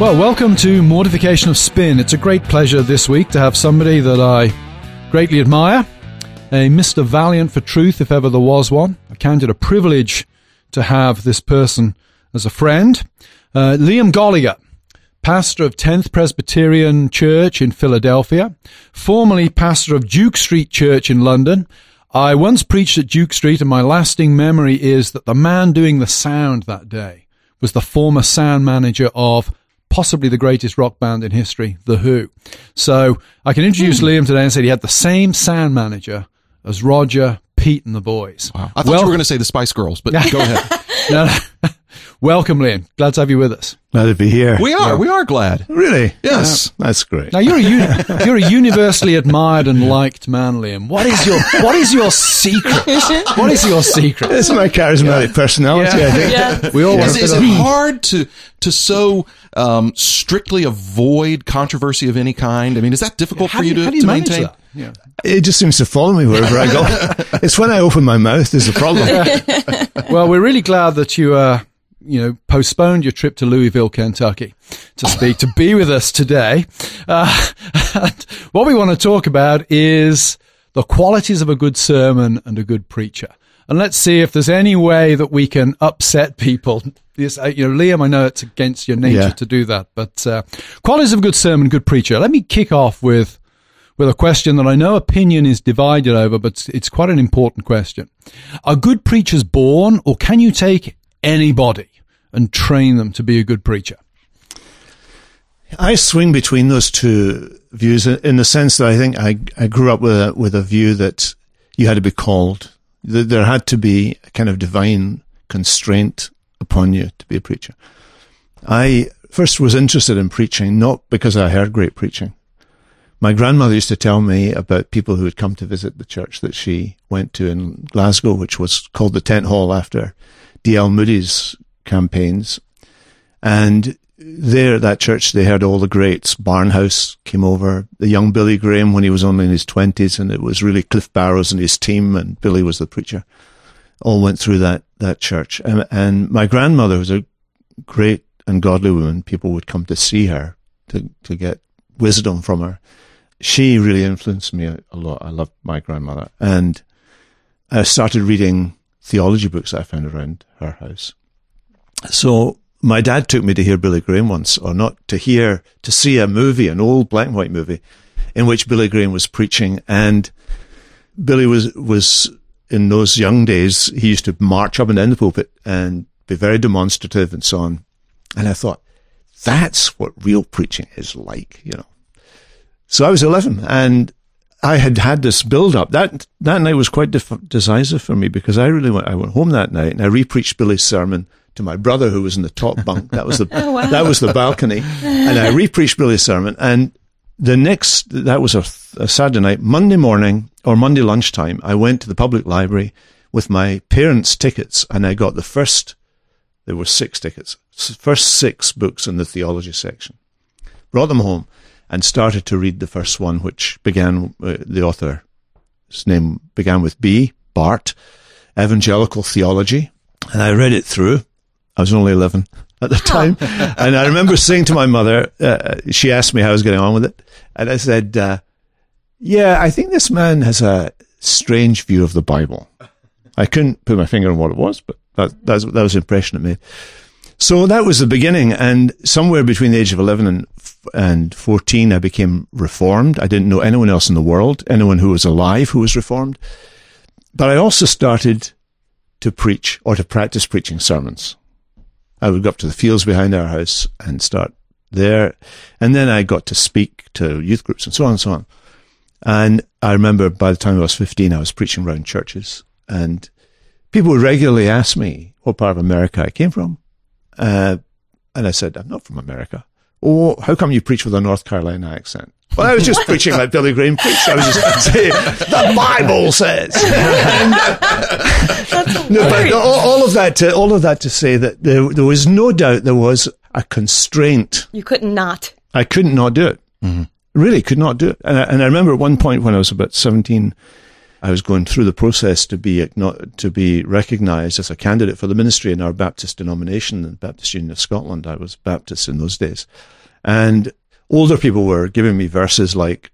Well, welcome to Mortification of Spin. It's a great pleasure this week to have somebody that I greatly admire, a Mr. Valiant for truth, if ever there was one. I count it a privilege to have this person as a friend. Uh, Liam Goligher, pastor of 10th Presbyterian Church in Philadelphia, formerly pastor of Duke Street Church in London. I once preached at Duke Street, and my lasting memory is that the man doing the sound that day was the former sound manager of possibly the greatest rock band in history, The Who. So I can introduce mm. Liam today and say he had the same sound manager as Roger, Pete, and the boys. Wow. I thought well, you were going to say the Spice Girls, but go ahead. no, no. Welcome, Liam. Glad to have you with us. Glad to be here. We are. Yeah. We are glad. Really? Yes. Yeah. That's great. Now you're a uni- you're a universally admired and liked man, Liam. What is your What is your secret? what is your secret? It's my charismatic yeah. personality. I think. Yeah. We all. Is, is it hard to to so um, strictly avoid controversy of any kind? I mean, is that difficult for you, you to, you to maintain? That? Yeah. It just seems to follow me wherever I go. it's when I open my mouth is the problem. well, we're really glad that you uh, you know, postponed your trip to Louisville, Kentucky to speak, to be with us today. Uh, what we want to talk about is the qualities of a good sermon and a good preacher. And let's see if there's any way that we can upset people. Yes, you know, Liam, I know it's against your nature yeah. to do that, but uh, qualities of a good sermon, good preacher. Let me kick off with with a question that I know opinion is divided over, but it's quite an important question. Are good preachers born, or can you take anybody and train them to be a good preacher? I swing between those two views in the sense that I think I, I grew up with a, with a view that you had to be called. That there had to be a kind of divine constraint upon you to be a preacher. I first was interested in preaching, not because I heard great preaching. My grandmother used to tell me about people who had come to visit the church that she went to in Glasgow, which was called the Tent Hall after D.L. Moody's campaigns. And there at that church, they had all the greats. Barnhouse came over, the young Billy Graham when he was only in his twenties, and it was really Cliff Barrows and his team, and Billy was the preacher. All went through that that church, and, and my grandmother was a great and godly woman. People would come to see her to to get wisdom from her. She really influenced me a, a lot. I loved my grandmother, and I started reading theology books that I found around her house. So my dad took me to hear Billy Graham once, or not to hear, to see a movie, an old black and white movie, in which Billy Graham was preaching. And Billy was, was in those young days, he used to march up and down the pulpit and be very demonstrative and so on. And I thought, that's what real preaching is like, you know. So I was 11 and I had had this build up. That, that night was quite def- decisive for me because I really went, I went home that night and I repreached Billy's sermon to my brother who was in the top bunk. That was the oh, wow. that was the balcony, and I repreached Billy's sermon. And the next that was a, a Saturday night, Monday morning or Monday lunchtime, I went to the public library with my parents' tickets, and I got the first. There were six tickets, first six books in the theology section. Brought them home and started to read the first one, which began. Uh, the author's name began with B. Barth, Evangelical Theology, and I read it through I was only 11 at the time. and I remember saying to my mother, uh, she asked me how I was getting on with it. And I said, uh, yeah, I think this man has a strange view of the Bible. I couldn't put my finger on what it was, but that, that, was, that was the impression it made. So that was the beginning. And somewhere between the age of 11 and, and 14, I became reformed. I didn't know anyone else in the world, anyone who was alive who was reformed. But I also started to preach or to practice preaching sermons. I would go up to the fields behind our house and start there. And then I got to speak to youth groups and so on and so on. And I remember by the time I was 15, I was preaching around churches and people would regularly ask me what part of America I came from. Uh, and I said, I'm not from America. Oh, how come you preach with a North Carolina accent? Well, I was just preaching like Billy Graham preached. I was just saying, the Bible says. no, but all, all, of that to, all of that to say that there, there was no doubt there was a constraint. You couldn't not. I couldn't not do it. Mm-hmm. Really could not do it. And I, and I remember at one point when I was about 17, I was going through the process to be to be recognised as a candidate for the ministry in our Baptist denomination, the Baptist Union of Scotland. I was Baptist in those days, and older people were giving me verses like,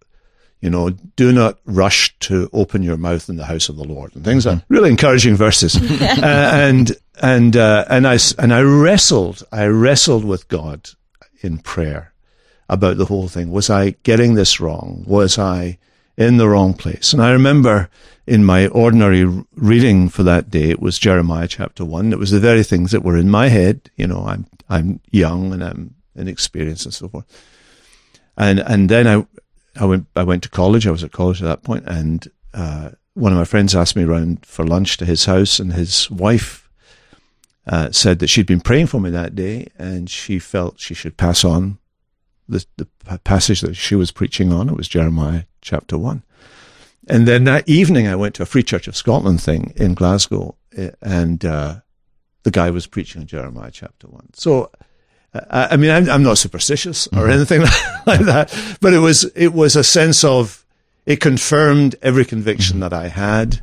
you know, do not rush to open your mouth in the house of the Lord and things like really encouraging verses. uh, and and uh, and I and I wrestled, I wrestled with God in prayer about the whole thing. Was I getting this wrong? Was I in the wrong place. And I remember in my ordinary reading for that day, it was Jeremiah chapter one. It was the very things that were in my head. You know, I'm, I'm young and I'm inexperienced and so forth. And, and then I, I went, I went to college. I was at college at that point and, uh, one of my friends asked me around for lunch to his house and his wife, uh, said that she'd been praying for me that day and she felt she should pass on the, the passage that she was preaching on. It was Jeremiah chapter one. And then that evening, I went to a Free Church of Scotland thing in Glasgow, eh, and uh, the guy was preaching Jeremiah chapter one. So, uh, I mean, I'm, I'm not superstitious or mm-hmm. anything like that, but it was it was a sense of it confirmed every conviction mm-hmm. that I had,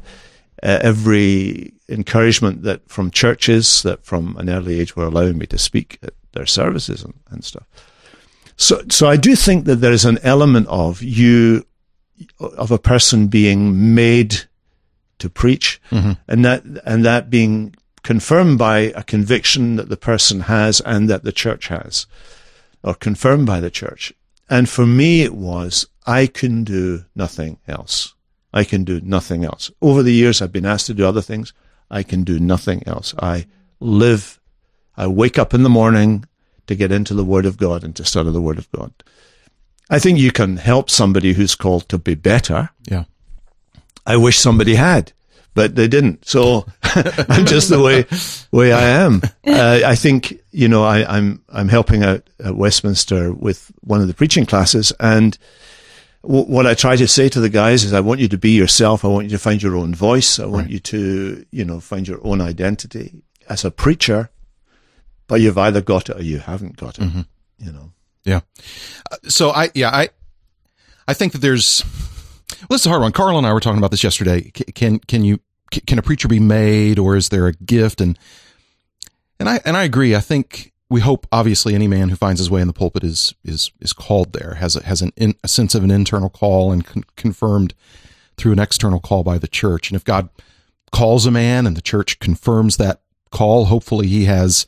uh, every encouragement that from churches that from an early age were allowing me to speak at their services and, and stuff. So, so I do think that there is an element of you, of a person being made to preach mm-hmm. and that, and that being confirmed by a conviction that the person has and that the church has or confirmed by the church. And for me, it was, I can do nothing else. I can do nothing else. Over the years, I've been asked to do other things. I can do nothing else. I live, I wake up in the morning to get into the Word of God and to study the Word of God. I think you can help somebody who's called to be better. Yeah. I wish somebody had, but they didn't. So I'm just the way way I am. Uh, I think you know I, I'm I'm helping out at Westminster with one of the preaching classes, and w- what I try to say to the guys is, I want you to be yourself. I want you to find your own voice. I want right. you to you know find your own identity as a preacher but you've either got it or you haven't got it. Mm-hmm. You know. Yeah. Uh, so I yeah I I think that there's well this is a hard one. Carl and I were talking about this yesterday. Can can you can a preacher be made or is there a gift and and I and I agree. I think we hope obviously any man who finds his way in the pulpit is is is called there has a, has an in, a sense of an internal call and con- confirmed through an external call by the church. And if God calls a man and the church confirms that call, hopefully he has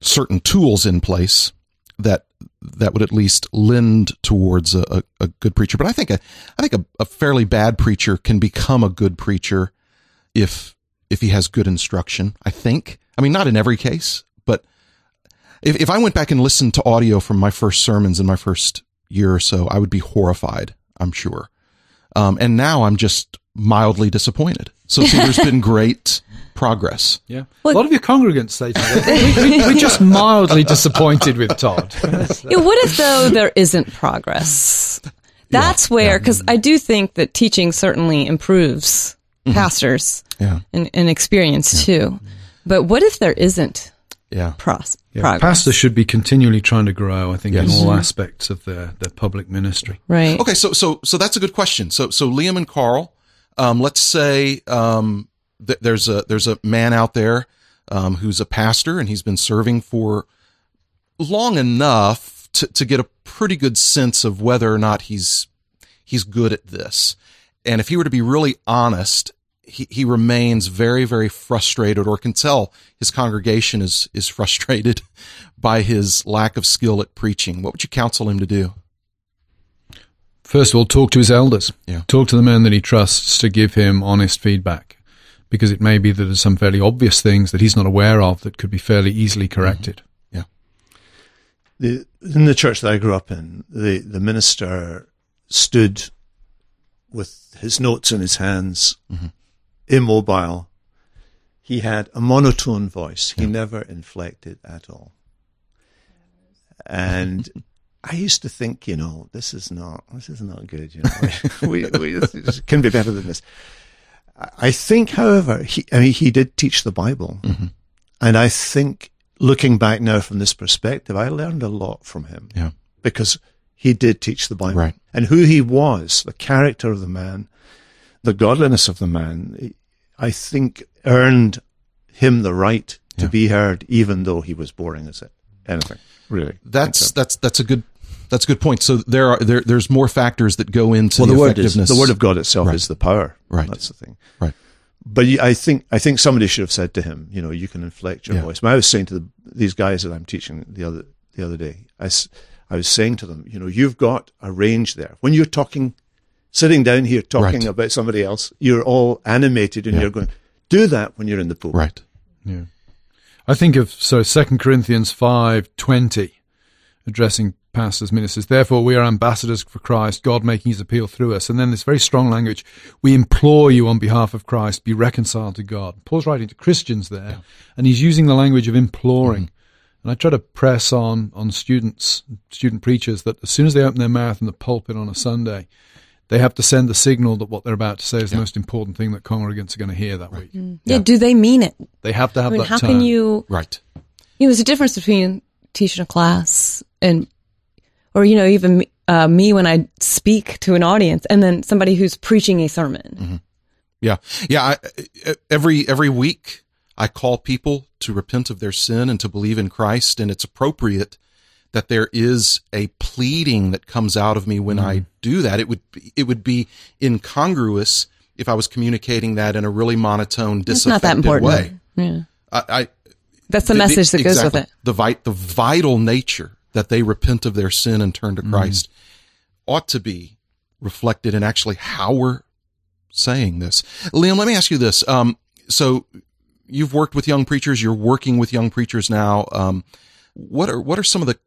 certain tools in place that that would at least lend towards a, a, a good preacher. But I think a I think a, a, fairly bad preacher can become a good preacher if if he has good instruction. I think. I mean, not in every case, but if if I went back and listened to audio from my first sermons in my first year or so, I would be horrified. I'm sure. Um, and now I'm just mildly disappointed. So see, there's been great progress. Yeah. Well, a lot of your congregants say we, are just mildly disappointed with Todd. yeah, what if, though, there isn't progress? That's yeah, where, because yeah. I do think that teaching certainly improves mm-hmm. pastors yeah. and, and experience too. But what if there isn't yeah. Pros- yeah. progress? Pastors should be continually trying to grow, I think, yes. in all mm-hmm. aspects of their, their public ministry. Right. Okay, so so so that's a good question. So so Liam and Carl, um, let's say um, th- there's a there's a man out there um, who's a pastor and he's been serving for long enough to, to get a pretty good sense of whether or not he's he's good at this. And if he were to be really honest, he, he remains very, very frustrated or can tell his congregation is, is frustrated by his lack of skill at preaching. What would you counsel him to do? First of all, talk to his elders. Yeah. Talk to the man that he trusts to give him honest feedback because it may be that there's some fairly obvious things that he's not aware of that could be fairly easily corrected. Mm-hmm. Yeah. The, in the church that I grew up in, the, the minister stood with his notes in his hands, mm-hmm. immobile. He had a monotone voice. He yeah. never inflected at all. And I used to think, you know, this is not, this is not good. You know, we, we, this can be better than this. I think, however, he, I mean, he did teach the Bible. Mm-hmm. And I think looking back now from this perspective, I learned a lot from him. Yeah. Because he did teach the Bible. Right. And who he was, the character of the man, the godliness of the man, I think earned him the right to Yeah. be heard, even though he was boring as it anything. Really. That's that's that's a good that's a good point. So there are there there's more factors that go into well, the, the word is effectiveness. the word of God itself Right. is the power. Right. That's the thing. Right. But I think I think somebody should have said to him, you know, you can inflect your Yeah. voice. But I was saying to the, these guys that I'm teaching the other the other day, I was saying to them, you know, you've got a range there. When you're talking, sitting down here talking Right. about somebody else, you're all animated and Yeah. you're going. Do that when you're in the pool. right. Yeah. I think of so Second Corinthians five twenty, addressing pastors, ministers. Therefore, we are ambassadors for Christ, God making His appeal through us. And then this very strong language: we implore you on behalf of Christ, be reconciled to God. Paul's writing to Christians there, and he's using the language of imploring. Mm-hmm. And I try to press on on students, student preachers, that as soon as they open their mouth in the pulpit on a Sunday, they have to send the signal that what they're about to say is the most important thing that congregants are going to hear that week. Mm. Yeah. Do they mean it? They have to have I mean, that how tone. can you? Right. You know, there's a difference between teaching a class and, or you know, even me, uh, me when I speak to an audience, and then somebody who's preaching a sermon. Yeah. Yeah. I, every every week I call people to repent of their sin and to believe in Christ, and it's appropriate that there is a pleading that comes out of me when I do that. It would be, it would be incongruous if I was communicating that in a really monotone, It's that disaffected important. way. Yeah, I, I that's the, message that goes exactly. with it. The, vi- the vital nature that they repent of their sin and turn to Mm-hmm. Christ ought to be reflected in actually how we're saying this. Liam, let me ask you this. Um, so you've worked with young preachers. You're working with young preachers now. Um, what are what are some of the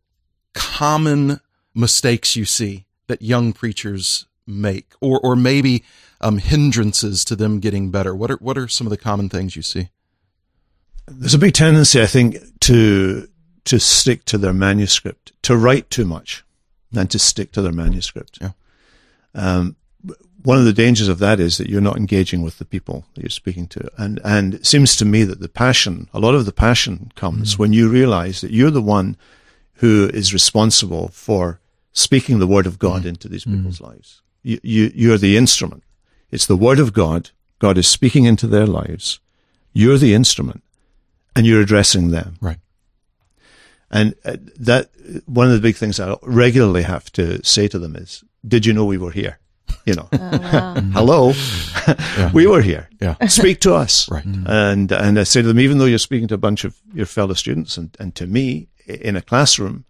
common mistakes you see that young preachers make, or or maybe um, hindrances to them getting better? What are what are some of the common things you see? There's a big tendency, I think, to to stick to their manuscript, to write too much, and to stick to their manuscript. Yeah. Um, one of the dangers of that is that you're not engaging with the people that you're speaking to, and and it seems to me that the passion, a lot of the passion, comes mm. when you realize that you're the one who is responsible for speaking the word of God mm. into these mm. people's lives. You, you you're the instrument. It's the word of God. God is speaking into their lives. You're the instrument and you're addressing them. Right. And uh, that one of the big things I regularly have to say to them is, "Did you know we were here? You know, hello, we were here. Yeah. Speak to us." Right. And and I say to them, even though you're speaking to a bunch of your fellow students and, and to me in a classroom,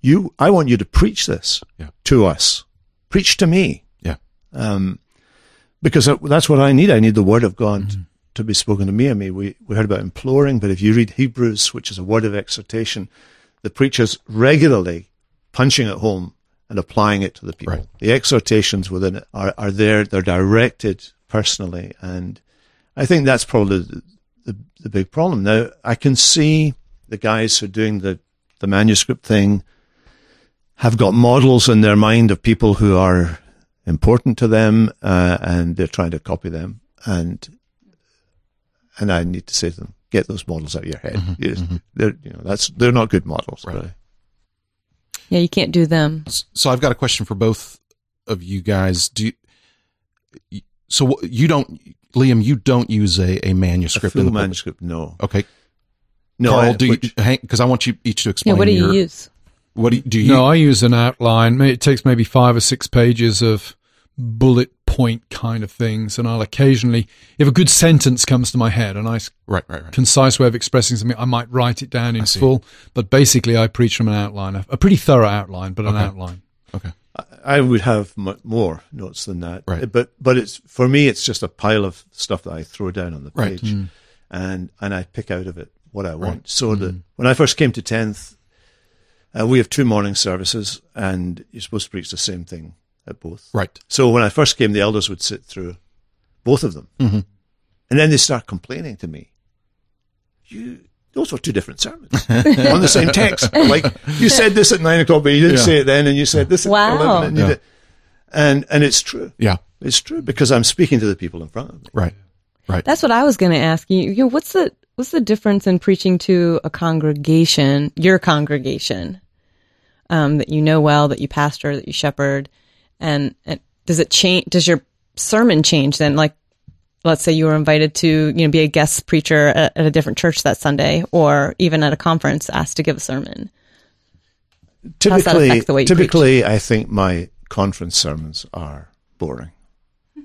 you, I want you to preach this Yeah. to us. Preach to me Yeah. um, because that's what I need. I need the word of God to be spoken to me. I mean, we, we heard about imploring, but if you read Hebrews, which is a word of exhortation, the preacher's regularly punching it home and applying it to the people. Right. The exhortations within it are, are there. They're directed personally. And I think that's probably the, the, the big problem. Now, I can see the guys who are doing the, the manuscript thing have got models in their mind of people who are important to them, uh, and they're trying to copy them. And and I need to say to them, get those models out of your head. Mm-hmm, yes, mm-hmm. They're you know that's they're not good models. Right. Really. Yeah, you can't do them. So I've got a question for both of you guys. Do you, so you don't, Liam, you don't use a, a A manuscript in full the book. manuscript, no, Okay. no. Carl, I- do which- you, hang, cause I want you each to explain. Yeah, what do you your- use? What do you, do you No, I use an outline. It takes maybe five or six pages of bullet point kind of things, and I'll occasionally, if a good sentence comes to my head, a nice right, right, right. concise way of expressing something, I might write it down in full. But basically, I preach from an outline, a, a pretty thorough outline, but an Okay. outline. Okay. I would have mu more notes than that. Right. But but it's for me, it's just a pile of stuff that I throw down on the Right. page, and and I pick out of it what I want. Right. So that when I first came to tenth, uh, we have two morning services, and you're supposed to preach the same thing at both. Right. So when I first came, the elders would sit through both of them, Mhm. and then they start complaining to me. You those were two different sermons on the same text. Like you said this at nine o'clock, but you didn't Yeah. say it then, and you said this at Wow. eleven, and, Yeah. did, and and it's true. Yeah. It's true because I'm speaking to the people in front of me. Right. Right. That's what I was going to ask you. You know, what's the what's the difference in preaching to a congregation, your congregation, um, that you know well, that you pastor, that you shepherd, and, and does it change? Does your sermon change then? Like, let's say you were invited to you know be a guest preacher at, at a different church that Sunday, or even at a conference asked to give a sermon. How's that Typically, affect the way you typically, I think my conference sermons are boring hmm.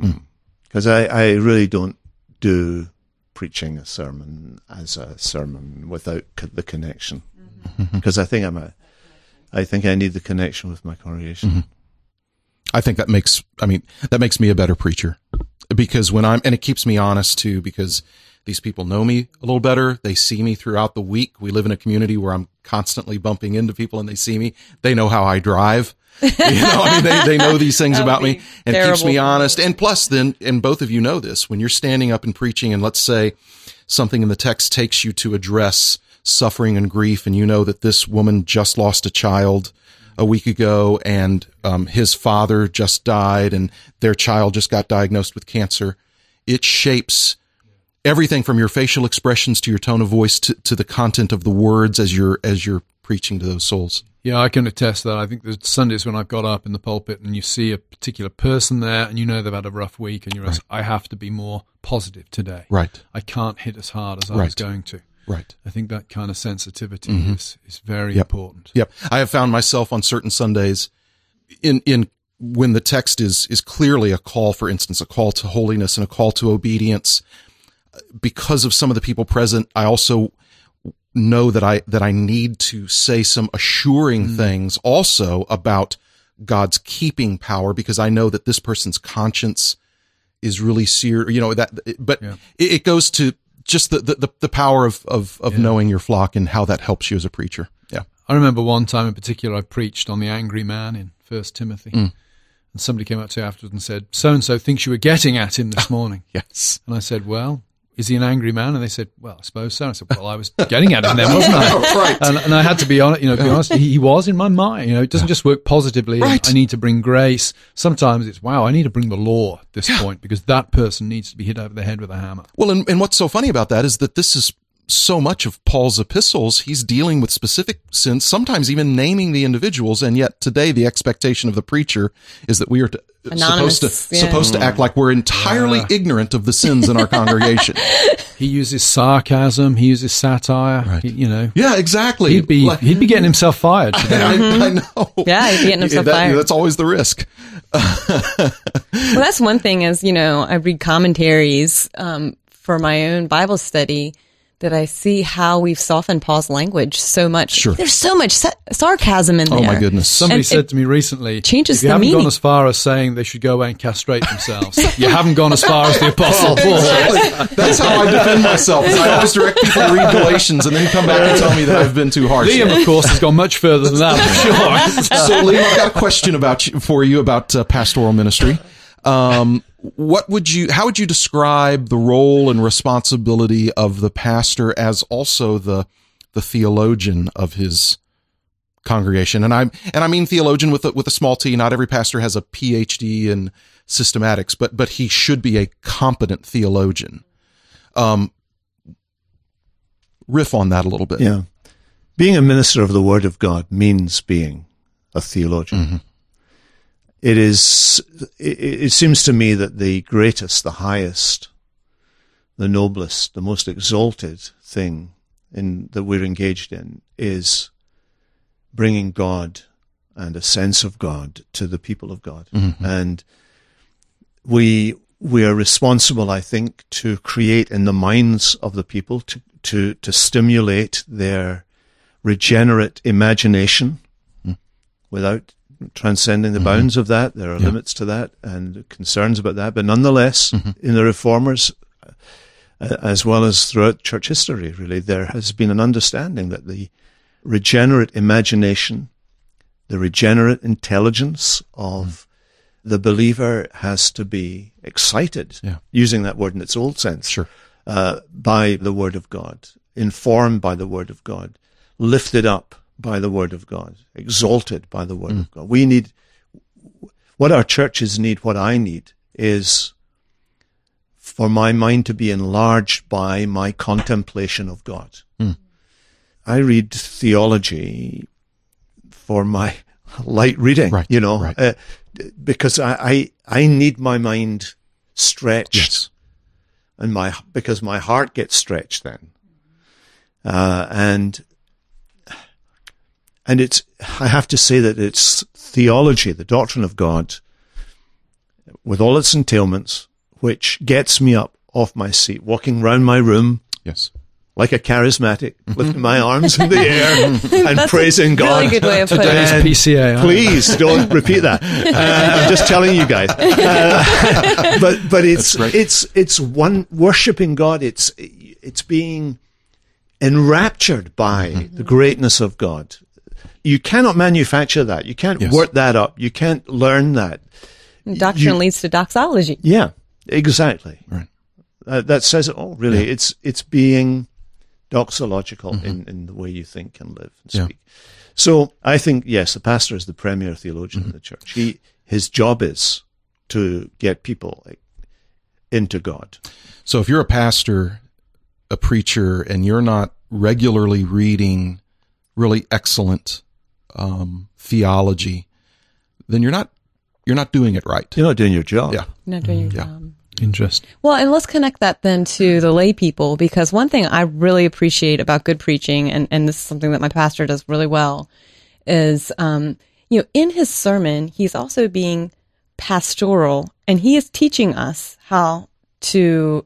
hmm. because I, I really don't do preaching a sermon as a sermon without co- the connection mm-hmm. mm-hmm. because I think I'm a I think I need the connection with my congregation. Mm-hmm. I think that makes, I mean, that makes me a better preacher because when I'm, and it keeps me honest too, because these people know me a little better. They see me throughout the week. We live in a community where I'm constantly bumping into people and they see me. They know how I drive. You know, I mean, they, they know these things about me and it keeps me honest. And plus then, and both of you know this, when you're standing up and preaching and let's say something in the text takes you to address suffering and grief and you know that this woman just lost a child a week ago and um, his father just died and their child just got diagnosed with cancer it shapes everything from your facial expressions to your tone of voice to, to the content of the words as you're as you're preaching to those souls Yeah, I can attest that. I think there's Sundays when I've got up in the pulpit and you see a particular person there and you know they've had a rough week and you're I have to be more positive today. right I can't hit as hard as I was going to. Right I think that kind of sensitivity Mm-hmm. is, is very Yep. important. Yep. I have found myself on certain Sundays in, in when the text is, is clearly a call, for instance, a call to holiness and a call to obedience. Because of some of the people present, I also know that I, that I need to say some assuring things also about God's keeping power because I know that this person's conscience is really seared, you know, that, but Yeah. it, it goes to just the, the, the power of, of, of knowing your flock and how that helps you as a preacher. Yeah. I remember one time in particular I preached on the angry man in First Timothy. Mm. And somebody came up to me afterwards and said, So and so thinks you were getting at him this morning. Yes. And I said, Well, is he an angry man? And they said, Well, I suppose so. I said, Well, I was getting at him then, wasn't I? right. And, and I had to be honest, you know, be honest. He, he was in my mind. You know, it doesn't just work positively. Right. I need to bring grace. Sometimes it's wow. I need to bring the law at this point because that person needs to be hit over the head with a hammer. Well, and, and what's so funny about that is that this is so much of Paul's epistles. He's dealing with specific sins, sometimes even naming the individuals. And yet today, the expectation of the preacher is that we are to, supposed to yeah. supposed to act like we're entirely ignorant of the sins in our congregation. He uses sarcasm. He uses satire. He- you know, yeah, exactly. he'd be Like- he'd be getting himself fired. today. I, I know. Yeah, he'd be getting himself That- fired. That's always the risk. Well, that's one thing is, you know, I read commentaries um, for my own Bible study that I see how we've softened Paul's language so much. Sure. There's so much sa- sarcasm in there. Oh my goodness. Somebody And said to me recently, changes if you the haven't meaning. gone as far as saying they should go away and castrate themselves, you haven't gone as far as the Apostle Paul. Exactly. That's how I defend myself. is I always direct people to read Galatians and then come back and tell me that I've been too harsh. Liam, of course, has gone much further than that, I'm sure. so Liam, I've got a question about you, for you about uh, pastoral ministry. Um, what would you, how would you describe the role and responsibility of the pastor as also the, the theologian of his congregation? And I'm, and I mean theologian with a, with a small t. Not every pastor has a PhD in systematics, but, but he should be a competent theologian. Um, riff on that a little bit. Yeah. Being a minister of the Word of God means being a theologian. It is, it, it seems to me that the greatest, the highest, the noblest, the most exalted thing in, that we're engaged in is bringing God and a sense of God to the people of God. Mm-hmm. And we, we are responsible, I think, to create in the minds of the people to, to, to stimulate their regenerate imagination mm. without transcending the bounds of that. There are limits to that and concerns about that. But nonetheless, in the reformers, uh, as well as throughout church history, really, there has been an understanding that the regenerate imagination, the regenerate intelligence of the believer has to be excited, Yeah. using that word in its old sense, Sure. uh, by the Word of God, informed by the Word of God, lifted up by the Word of God, exalted by the Word mm. of God. We need, what our churches need, what I need, is for my mind to be enlarged by my contemplation of God. Mm. I read theology for my light reading, right, you know, right. uh, because I, I, I need my mind stretched, yes. and my because my heart gets stretched then, uh, and and it's I have to say that it's theology, the doctrine of God, with all its entailments, which gets me up off my seat, walking round my room. Yes like a charismatic, lifting my arms in the air and praising God. Really good way of Today's putting it. PCA. Please don't repeat that. Uh, I'm just telling you guys. Uh, but but it's it's it's one worshiping God. It's it's being enraptured by mm-hmm. the greatness of God. You cannot manufacture that. You can't yes. work that up. You can't learn that. Doctrine you, leads to doxology. Yeah, exactly. Right. Uh, that says it all. Really, yeah. it's it's being doxological mm-hmm. in, in the way you think and live and speak. Yeah. So I think, yes, the pastor is the premier theologian mm-hmm. in the church. He, his job is to get people into God. So if you're a pastor, a preacher, and you're not regularly reading really excellent um, theology, then you're not you're not doing it right. You're not doing your job. Yeah, you're not doing your yeah. job. Interesting. Well, and let's connect that then to the lay people because one thing I really appreciate about good preaching, and, and this is something that my pastor does really well, is, um, you know, in his sermon, he's also being pastoral and he is teaching us how to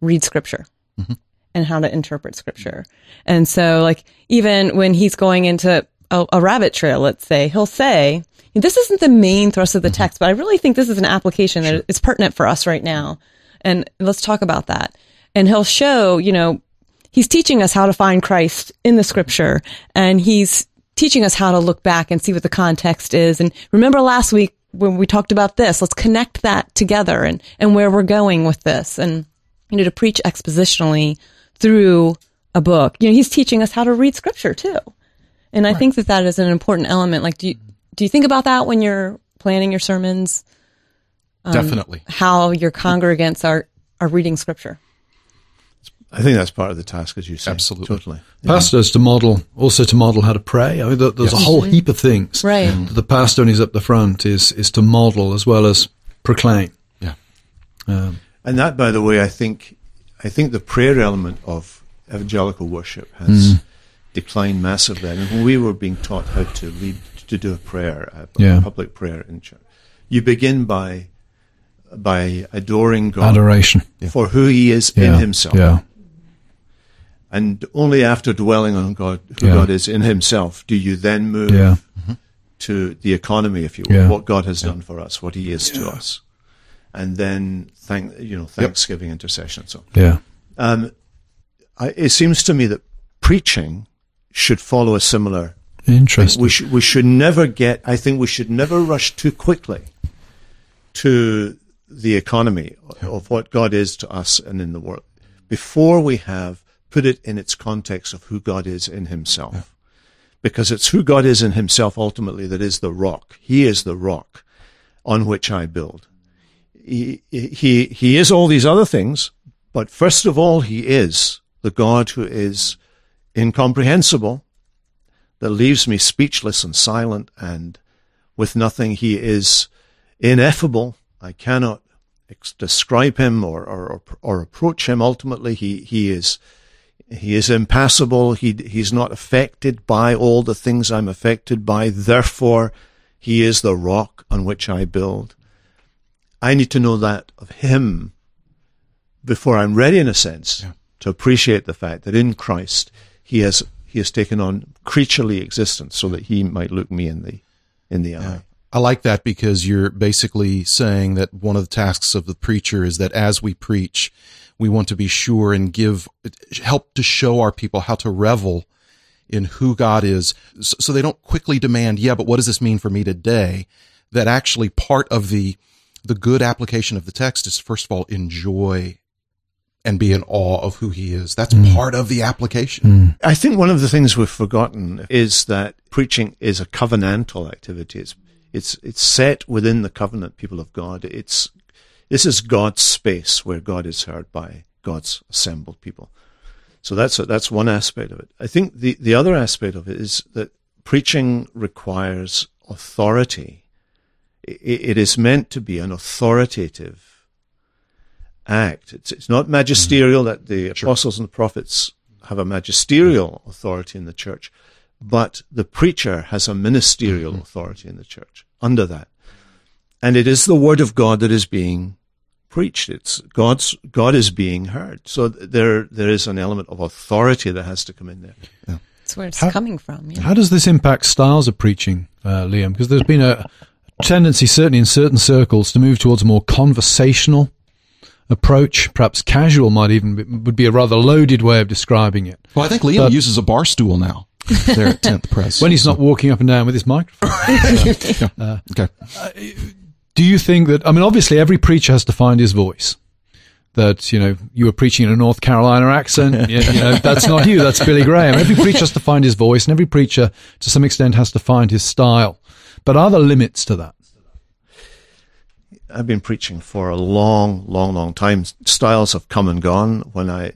read scripture mm-hmm. and how to interpret scripture. And so, like, even when he's going into a, a rabbit trail, let's say, he'll say, this isn't the main thrust of the mm-hmm. text, but I really think this is an application sure. that is pertinent for us right now. And let's talk about that. And he'll show, you know, he's teaching us how to find Christ in the scripture and he's teaching us how to look back and see what the context is. And remember last week when we talked about this, let's connect that together and, and where we're going with this and, you know, to preach expositionally through a book. You know, he's teaching us how to read scripture too. And I right. think that that is an important element. Like, do you, do you think about that when you're planning your sermons? Um, Definitely. How your congregants are, are reading scripture. I think that's part of the task, as you say. Absolutely. Totally. Pastors to model, also to model how to pray. I mean, there's yes. a whole mm-hmm. heap of things. Right. The pastor, when he's up the front, is, is to model as well as proclaim. Yeah. Um, and that, by the way, I think, I think the prayer element of evangelical worship has mm. Declined massively. I mean, when we were being taught how to read to do a prayer, a yeah. public prayer in church. You begin by by adoring God, adoration for who He is yeah. in Himself. Yeah. And only after dwelling on God, who yeah. God is in Himself, do you then move yeah. mm-hmm. to the economy, if you will, what God has done for us, what He is to us, and then thank you know thanksgiving, yep. intercession, so yeah. Um, I, it seems to me that preaching should follow a similar Interesting. We should we should never get. I think we should never rush too quickly to the economy of what God is to us and in the world before we have put it in its context of who God is in Himself. Yeah. Because it's who God is in Himself ultimately that is the rock. He is the rock on which I build. He, he, he is all these other things, but first of all, He is the God who is incomprehensible, that leaves me speechless and silent and with nothing. He is ineffable. I cannot ex- describe him or, or, or approach him. Ultimately, he, he is, he is impassible. He, he's not affected by all the things I'm affected by. Therefore, he is the rock on which I build. I need to know that of him before I'm ready, in a sense, yeah. to appreciate the fact that in Christ, he has he has taken on creaturely existence so that he might look me in the in the eye. I like that because you're basically saying that one of the tasks of the preacher is that as we preach, we want to be sure and give help to show our people how to revel in who God is so they don't quickly demand, yeah, but what does this mean for me today? That actually part of the the good application of the text is first of all enjoy and be in awe of who he is. That's mm. part of the application. Mm. I think one of the things we've forgotten is that preaching is a covenantal activity. It's, it's, it's set within the covenant people of God. It's, this is God's space where God is heard by God's assembled people. So that's, a, that's one aspect of it. I think the, the other aspect of it is that preaching requires authority. it, it is meant to be an authoritative act. It's, it's not magisterial mm-hmm. that the sure. apostles and the prophets have a magisterial authority in the church, but the preacher has a ministerial mm-hmm. authority in the church under that. And it is the word of God that is being preached. It's God's, God is being heard. So there, there is an element of authority that has to come in there. Yeah. That's where it's how, coming from. Yeah. How does this impact styles of preaching, uh, Liam? Because there's been a tendency, certainly in certain circles, to move towards a more conversational approach, perhaps casual might even be, would be a rather loaded way of describing it. Well, I think Liam but, uses a bar stool now. there at 10th Press. When he's not walking up and down with his microphone. uh, okay. Uh, do you think that, I mean, obviously every preacher has to find his voice. That, you know, you were preaching in a North Carolina accent. you, you know, that's not you, that's Billy Graham. Every preacher has to find his voice and every preacher to some extent has to find his style. But are there limits to that? I've been preaching for a long, long, long time. Styles have come and gone. When I,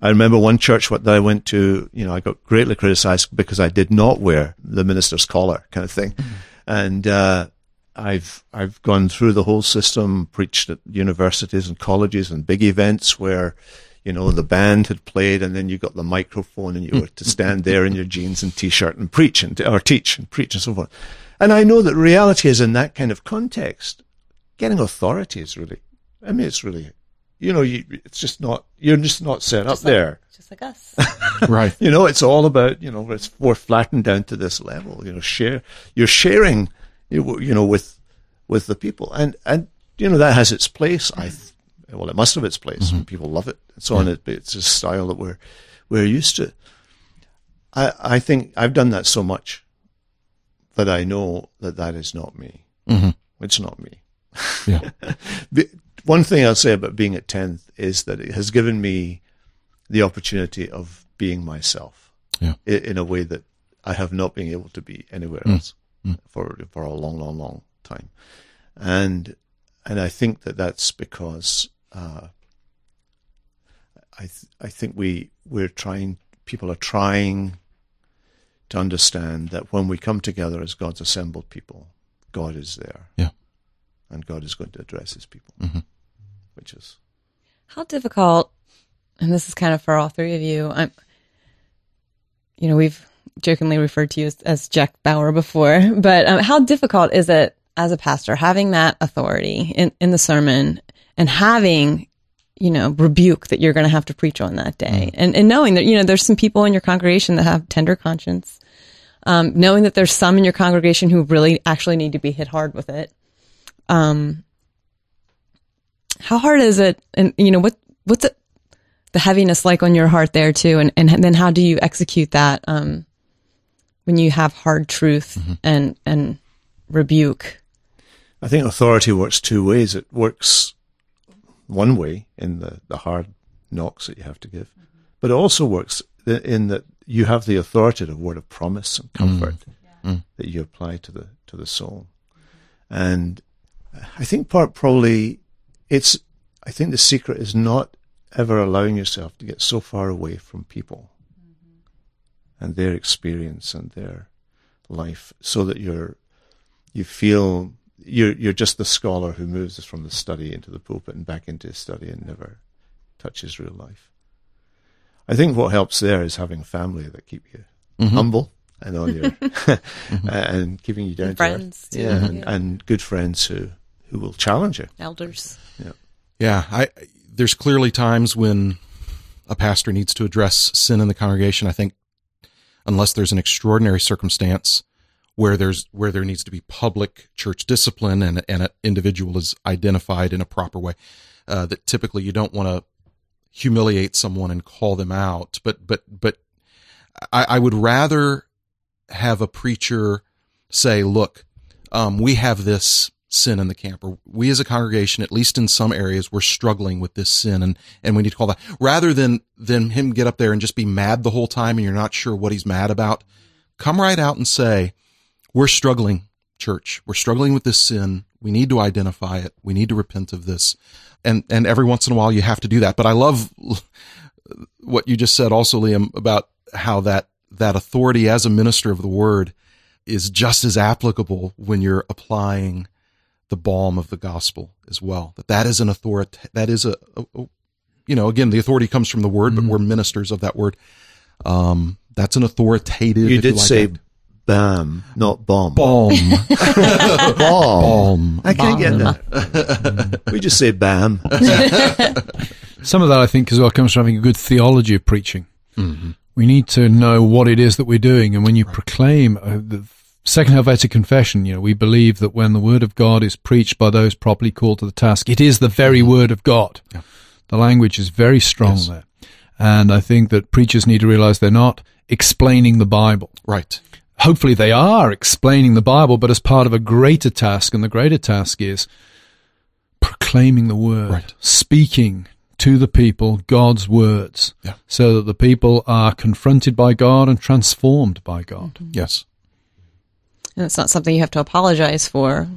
I remember one church that I went to, you know, I got greatly criticized because I did not wear the minister's collar kind of thing. Mm-hmm. And, uh, I've, I've gone through the whole system, preached at universities and colleges and big events where, you know, the band had played and then you got the microphone and you were to stand there in your jeans and t-shirt and preach and, or teach and preach and so forth. And I know that reality is in that kind of context getting authority is really, I mean, it's really, you know, you, it's just not, you're just not set just up like, there. Just like us. right. You know, it's all about, you know, it's, we're flattened down to this level, you know, share, you're sharing, you know, with, with the people. And, and, you know, that has its place. I, well, it must have its place. Mm-hmm. People love it and so yeah. on. It, it's a style that we're, we're used to. I, I think I've done that so much that I know that that is not me. Mm-hmm. It's not me. Yeah. One thing I'll say about being at 10th is that it has given me the opportunity of being myself yeah. in a way that I have not been able to be anywhere mm. else mm. for for a long, long, long time, and and I think that that's because uh, I th- I think we we're trying people are trying to understand that when we come together as God's assembled people, God is there. Yeah and God is going to address his people, mm-hmm. which is. How difficult, and this is kind of for all three of you, I'm, you know, we've jokingly referred to you as, as Jack Bauer before, but um, how difficult is it as a pastor having that authority in, in the sermon and having you know, rebuke that you're going to have to preach on that day. Mm. And, and knowing that, you know, there's some people in your congregation that have tender conscience. Um, knowing that there's some in your congregation who really actually need to be hit hard with it um, how hard is it? And you know, what, what's it, the heaviness like on your heart there too? And, and then how do you execute that, um, when you have hard truth mm-hmm. and, and rebuke? I think authority works two ways. It works one way in the, the hard knocks that you have to give, mm-hmm. but it also works in that you have the authoritative word of promise and comfort mm. that you apply to the to the soul, and I think part probably it's, I think the secret is not ever allowing yourself to get so far away from people mm-hmm. and their experience and their life so that you're, you feel you're, you're just the scholar who moves from the study into the pulpit and back into his study and never touches real life. I think what helps there is having family that keep you mm-hmm. humble and on your mm-hmm. and keeping you down and to friends, earth. Yeah, and, and, good friends who who will challenge you. Elders. Yeah. Yeah. I, there's clearly times when a pastor needs to address sin in the congregation. I think unless there's an extraordinary circumstance where there's, where there needs to be public church discipline and, and an individual is identified in a proper way, uh, that typically you don't want to humiliate someone and call them out. But, but, but I, I would rather have a preacher say, look, um, we have this sin in the camp, or we as a congregation, at least in some areas, we're struggling with this sin, and and we need to call that rather than than him get up there and just be mad the whole time, and you're not sure what he's mad about. Come right out and say, we're struggling, church. We're struggling with this sin. We need to identify it. We need to repent of this, and and every once in a while you have to do that. But I love what you just said, also, Liam, about how that that authority as a minister of the word is just as applicable when you're applying the balm of the gospel as well. That that is an authority. That is a, a, a you know, again, the authority comes from the word, mm-hmm. but we're ministers of that word. Um, that's an authoritative. You did you like say it. bam, not bomb. Balm. balm. Balm. I can't get that. we just say bam. Some of that, I think, as well comes from having a good theology of preaching. Mm-hmm. We need to know what it is that we're doing, and when you right. proclaim uh, the Second Helvetic Confession, you know, we believe that when the Word of God is preached by those properly called to the task, it is the very mm-hmm. Word of God. Yeah. The language is very strong yes. there. And I think that preachers need to realize they're not explaining the Bible. Right. Hopefully they are explaining the Bible, but as part of a greater task. And the greater task is proclaiming the Word, right. speaking to the people God's words yeah. so that the people are confronted by God and transformed by God. Mm-hmm. Yes. And it's not something you have to apologize for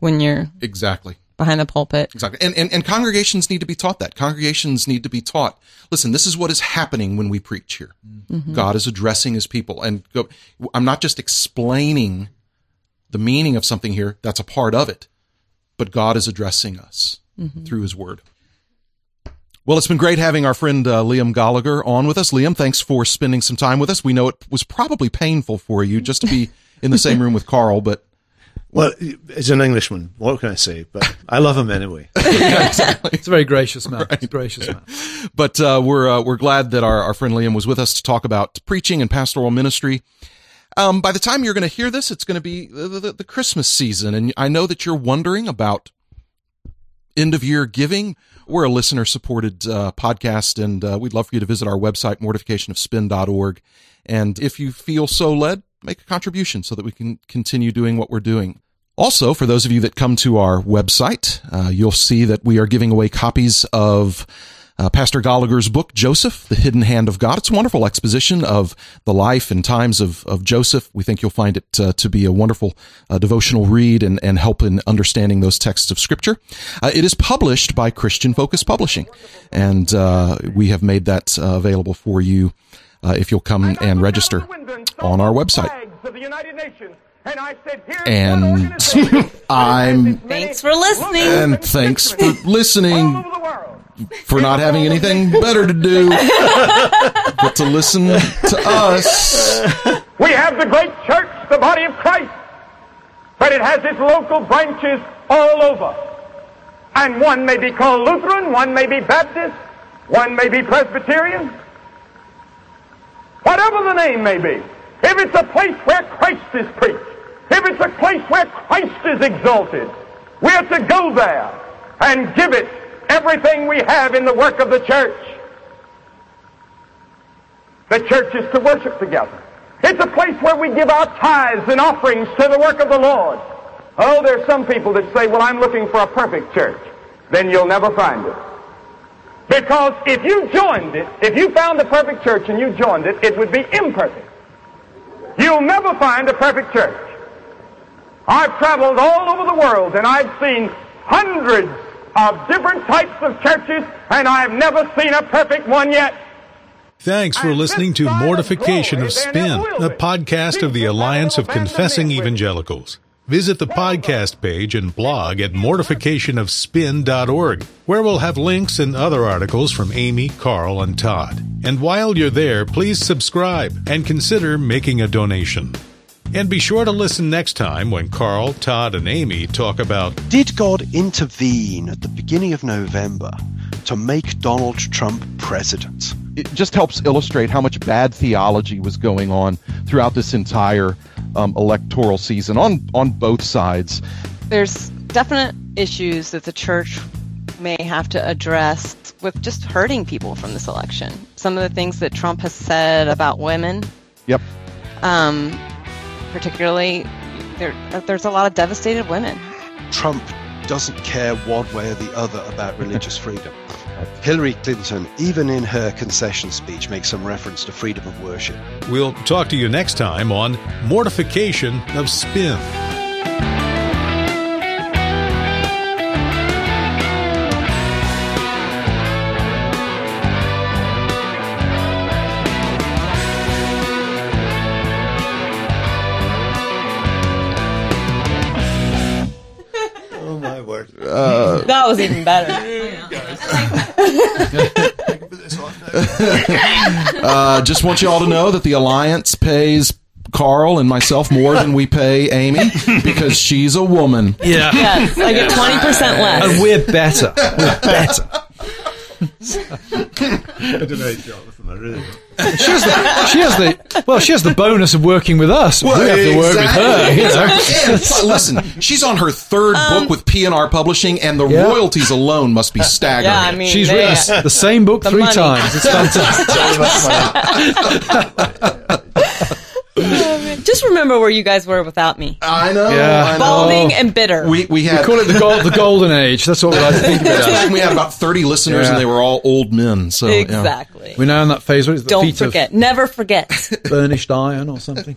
when you're exactly behind the pulpit. Exactly. And, and, and congregations need to be taught that. Congregations need to be taught. Listen, this is what is happening when we preach here. Mm-hmm. God is addressing his people. And go, I'm not just explaining the meaning of something here. That's a part of it. But God is addressing us mm-hmm. through his word. Well, it's been great having our friend uh, Liam Goligher on with us. Liam, thanks for spending some time with us. We know it was probably painful for you just to be in the same room with Carl, but well, he's an Englishman. What can I say? But I love him anyway. yeah, exactly. It's a very gracious man. Right. gracious man. But uh, we're uh, we're glad that our, our friend Liam was with us to talk about preaching and pastoral ministry. Um, by the time you're going to hear this, it's going to be the, the, the Christmas season, and I know that you're wondering about end of year giving. We're a listener supported uh, podcast, and uh, we'd love for you to visit our website, mortificationofspin.org. And if you feel so led, make a contribution so that we can continue doing what we're doing. Also, for those of you that come to our website, uh, you'll see that we are giving away copies of uh, Pastor Goligher's book, Joseph, The Hidden Hand of God. It's a wonderful exposition of the life and times of, of Joseph. We think you'll find it uh, to be a wonderful uh, devotional read and, and help in understanding those texts of Scripture. Uh, it is published by Christian Focus Publishing, and uh, we have made that available for you Uh, if you'll come and register on our website. And I'm. Thanks for listening. And thanks for listening. For not having anything better to do but to listen to us. We have the great church, the body of Christ, but it has its local branches all over. And one may be called Lutheran, one may be Baptist, one may be Presbyterian, whatever the name may be. If it's a place where Christ is preached, if it's a place where Christ is exalted, we are to go there and give it everything we have in the work of the church. The church is to worship together. It's a place where we give our tithes and offerings to the work of the Lord. Oh, there's some people that say, well, I'm looking for a perfect church. Then you'll never find it. Because if you joined it, if you found the perfect church and you joined it, it would be imperfect. You'll never find a perfect church. I've traveled all over the world and I've seen hundreds of different types of churches and I've never seen a perfect one yet. Thanks for listening to Mortification of Spin, the podcast of the Alliance of Confessing Evangelicals. Visit the podcast page and blog at mortificationofspin.org, where we'll have links and other articles from Aimee, Carl, and Todd. And while you're there, please subscribe and consider making a donation. And be sure to listen next time when Carl, Todd, and Aimee talk about Did God intervene at the beginning of November to make Donald Trump president? It just helps illustrate how much bad theology was going on throughout this entire um, electoral season on on both sides. There's definite issues that the church may have to address with just hurting people from this election. Some of the things that Trump has said about women. Yep. Um, particularly, there, there's a lot of devastated women Trump doesn't care one way or the other about religious freedom. Hillary Clinton, even in her concession speech, makes some reference to freedom of worship. We'll talk to you next time on Mortification of Spin. Oh my word. That was even better. Uh, just want you all to know that the Alliance pays Carl and myself more than we pay Aimee because she's a woman. Yeah. yes, I get 20% less. And we're better. We're better. I don't know how you feel from that, really. She has the, she has the well, she has the bonus of working with us. we have to work with her. You know? And, listen, she's on her third um, book with P&R Publishing, and the Yeah. royalties alone must be staggering. Yeah, I mean, She's written the same book The three money. times. It's fantastic. Just remember where you guys were without me. I know. Yeah. I know. Balding and bitter. We we had We call it the, gold, the golden age. That's what we like to think about. it. we had about thirty listeners, Yeah. and they were all old men. So yeah. exactly. We're now in that phase where it's the Don't feet forget. Never forget. burnished iron or something.